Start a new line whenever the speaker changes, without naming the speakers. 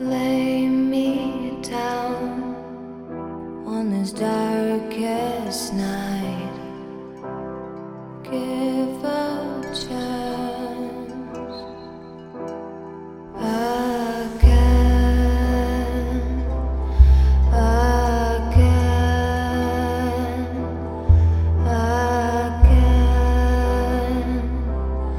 Lay me down on this darkest night. Give